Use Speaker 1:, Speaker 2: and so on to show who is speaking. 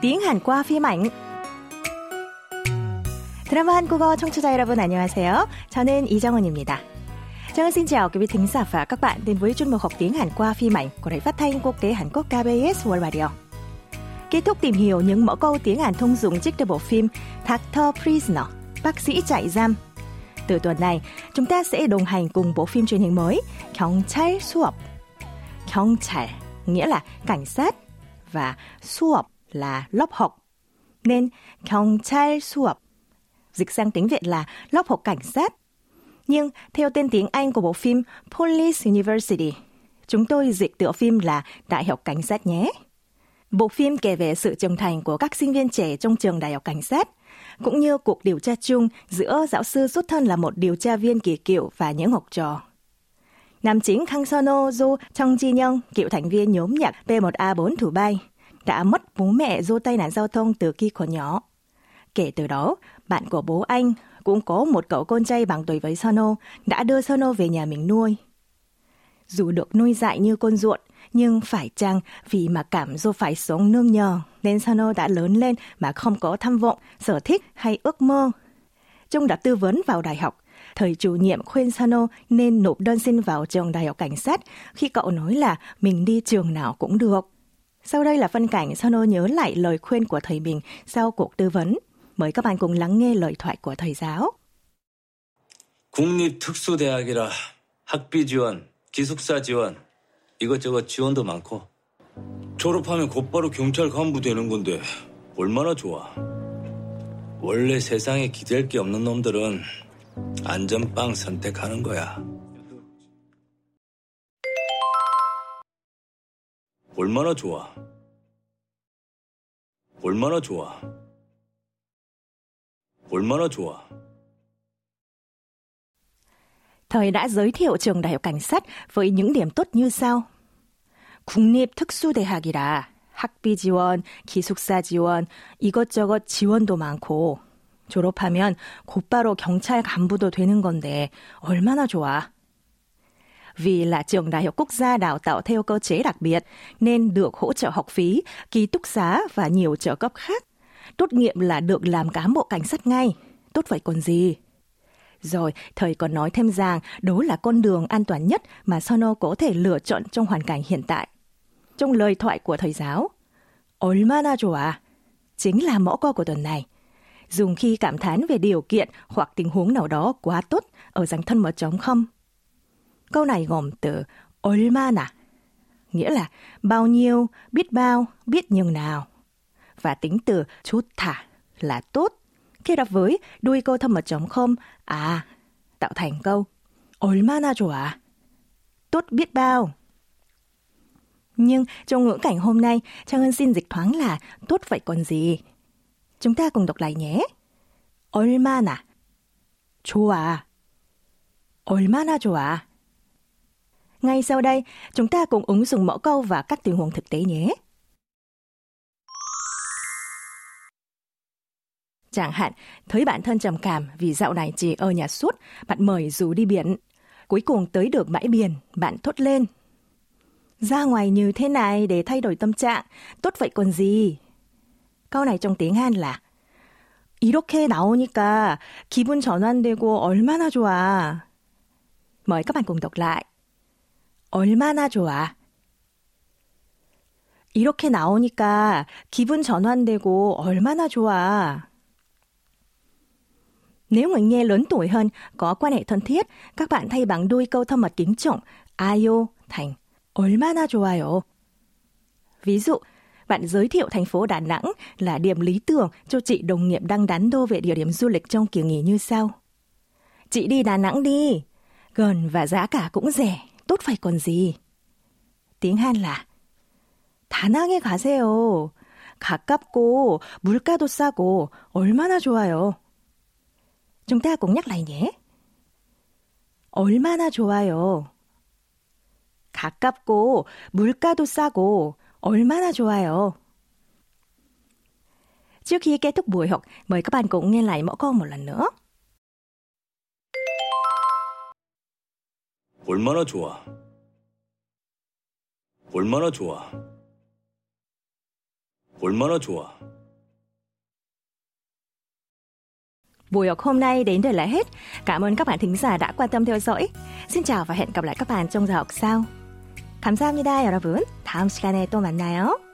Speaker 1: tiếng Hàn qua phim ảnh. 드라마 한국어 청취자 여러분 안녕하세요. 저는 이정은입니다. Chào xin chào quý vị thính giả và các bạn đến với chuyên mục học tiếng Hàn qua phim ảnh của Đài Phát thanh Quốc tế Hàn Quốc KBS World Radio. Kết thúc tìm hiểu những mẫu câu tiếng Hàn thông dụng trích từ bộ phim Doctor Prisoner, bác sĩ trại giam. Từ tuần này, chúng ta sẽ đồng hành cùng bộ phim truyền hình mới 경찰 수업. 경찰 nghĩa là cảnh sát và 수업 là lớp học. Nên 경찰 수업 dịch sang tiếng Việt là lớp học cảnh sát. Nhưng theo tên tiếng Anh của bộ phim Police University, chúng tôi dịch tựa phim là Đại học Cảnh sát nhé. Bộ phim kể về sự trưởng thành của các sinh viên trẻ trong trường Đại học Cảnh sát, cũng như cuộc điều tra chung giữa giáo sư xuất thân là một điều tra viên kỳ cựu và những học trò. Nam chính Kang Sono do Trong Ji Young, cựu thành viên nhóm nhạc P1A4 Thủ Bay, đã mất bố mẹ do tai nạn giao thông từ khi còn nhỏ. Kể từ đó, bạn của bố anh cũng có một cậu con trai bằng tuổi với Sono đã đưa Sono về nhà mình nuôi. Dù được nuôi dạy như con ruột, nhưng phải chăng vì mà cảm do phải sống nương nhờ nên Sono đã lớn lên mà không có tham vọng, sở thích hay ước mơ. Trong đã tư vấn vào đại học, thầy chủ nhiệm khuyên Sano nên nộp đơn xin vào trường đại học cảnh sát khi cậu nói là mình đi trường nào cũng được. Sau đây là phân cảnh Sano nhớ lại lời khuyên của thầy mình sau cuộc tư vấn. Mời các bạn cùng lắng nghe lời thoại của thầy giáo.
Speaker 2: 국립특수대학이라 학비 지원, 기숙사 지원, 이것저것 지원도 많고 졸업하면 곧바로 경찰 간부 되는 건데 얼마나 좋아. 원래 세상에 기댈 게 없는 놈들은 안전빵 선택하는 거야. 얼마나 좋아. 얼마나 좋아. 얼마나 좋아.
Speaker 1: Thời đã giới thiệu trường đại học cảnh sát với những điểm tốt như sau. 국립 특수대학이라 학비 지원, 기숙사 지원, 이것저것 지원도 많고 졸업하면 곧바로 경찰 간부도 되는 건데 얼마나 좋아. Vì là trường đại học quốc gia đào tạo theo cơ chế đặc biệt nên được hỗ trợ học phí, ký túc xá và nhiều trợ cấp khác. Tốt nghiệp là được làm cán bộ cảnh sát ngay. Tốt vậy còn gì? Rồi, thầy còn nói thêm rằng đó là con đường an toàn nhất mà Sono có thể lựa chọn trong hoàn cảnh hiện tại. Trong lời thoại của thầy giáo, 얼마나 좋아 chính là mẫu câu của tuần này. Dùng khi cảm thán về điều kiện hoặc tình huống nào đó quá tốt ở dạng thân mở trống không. Câu này gồm từ 얼마나, nghĩa là bao nhiêu, biết bao, biết nhường nào. Và tính từ chút thả là tốt. Kết hợp với đuôi câu thâm mật trống không, à, tạo thành câu 얼마나 좋아, tốt biết bao. Nhưng trong ngữ cảnh hôm nay, Trang Ân xin dịch thoáng là tốt vậy còn gì. Chúng ta cùng đọc lại nhé. 얼마나 좋아. 얼마나 좋아. Ngay sau đây, chúng ta cùng ứng dụng mẫu câu và các tình huống thực tế nhé. Chẳng hạn, thấy bạn thân trầm cảm vì dạo này chỉ ở nhà suốt, bạn mời dù đi biển. Cuối cùng tới được bãi biển, bạn thốt lên. Ra ngoài như thế này để thay đổi tâm trạng, tốt vậy còn gì? Câu này trong tiếng Hàn là 이렇게 나오니까 기분 전환되고 얼마나 좋아. Mời các bạn cùng đọc lại. 얼마나 좋아. 이렇게 나오니까 기분 전환되고 얼마나 좋아. Nếu người nghe lớn tuổi hơn, có quan hệ thân thiết, các bạn thay bằng đuôi câu thâm mật kính trọng 아요 thành 얼마나 좋아요. Ví dụ, bạn giới thiệu thành phố Đà Nẵng là điểm lý tưởng cho chị đồng nghiệp đang đắn đo về địa điểm du lịch trong kỳ nghỉ như sau. Chị đi Đà Nẵng đi, gần và giá cả cũng rẻ, Tốt phải còn gì. Tiếng Hàn là 다낭에 가세요. 가깝고 물가도 싸고 얼마나 좋아요. Chúng ta cùng nhắc lại nhé. 얼마나 좋아요. 가깝고 물가도 싸고 얼마나 좋아요. Trước khi kết thúc buổi học, mời các bạn cùng nghe lại mẫu câu một lần nữa.
Speaker 2: 얼마나 좋아. 얼마나 좋아. 얼마나 좋아.
Speaker 1: Buổi học hôm nay đến đây là hết. Cảm ơn các bạn thính giả đã quan tâm theo dõi. Xin chào và hẹn gặp lại các bạn trong giờ học sau. 감사합니다, 여러분. 다음 시간에 또 만나요.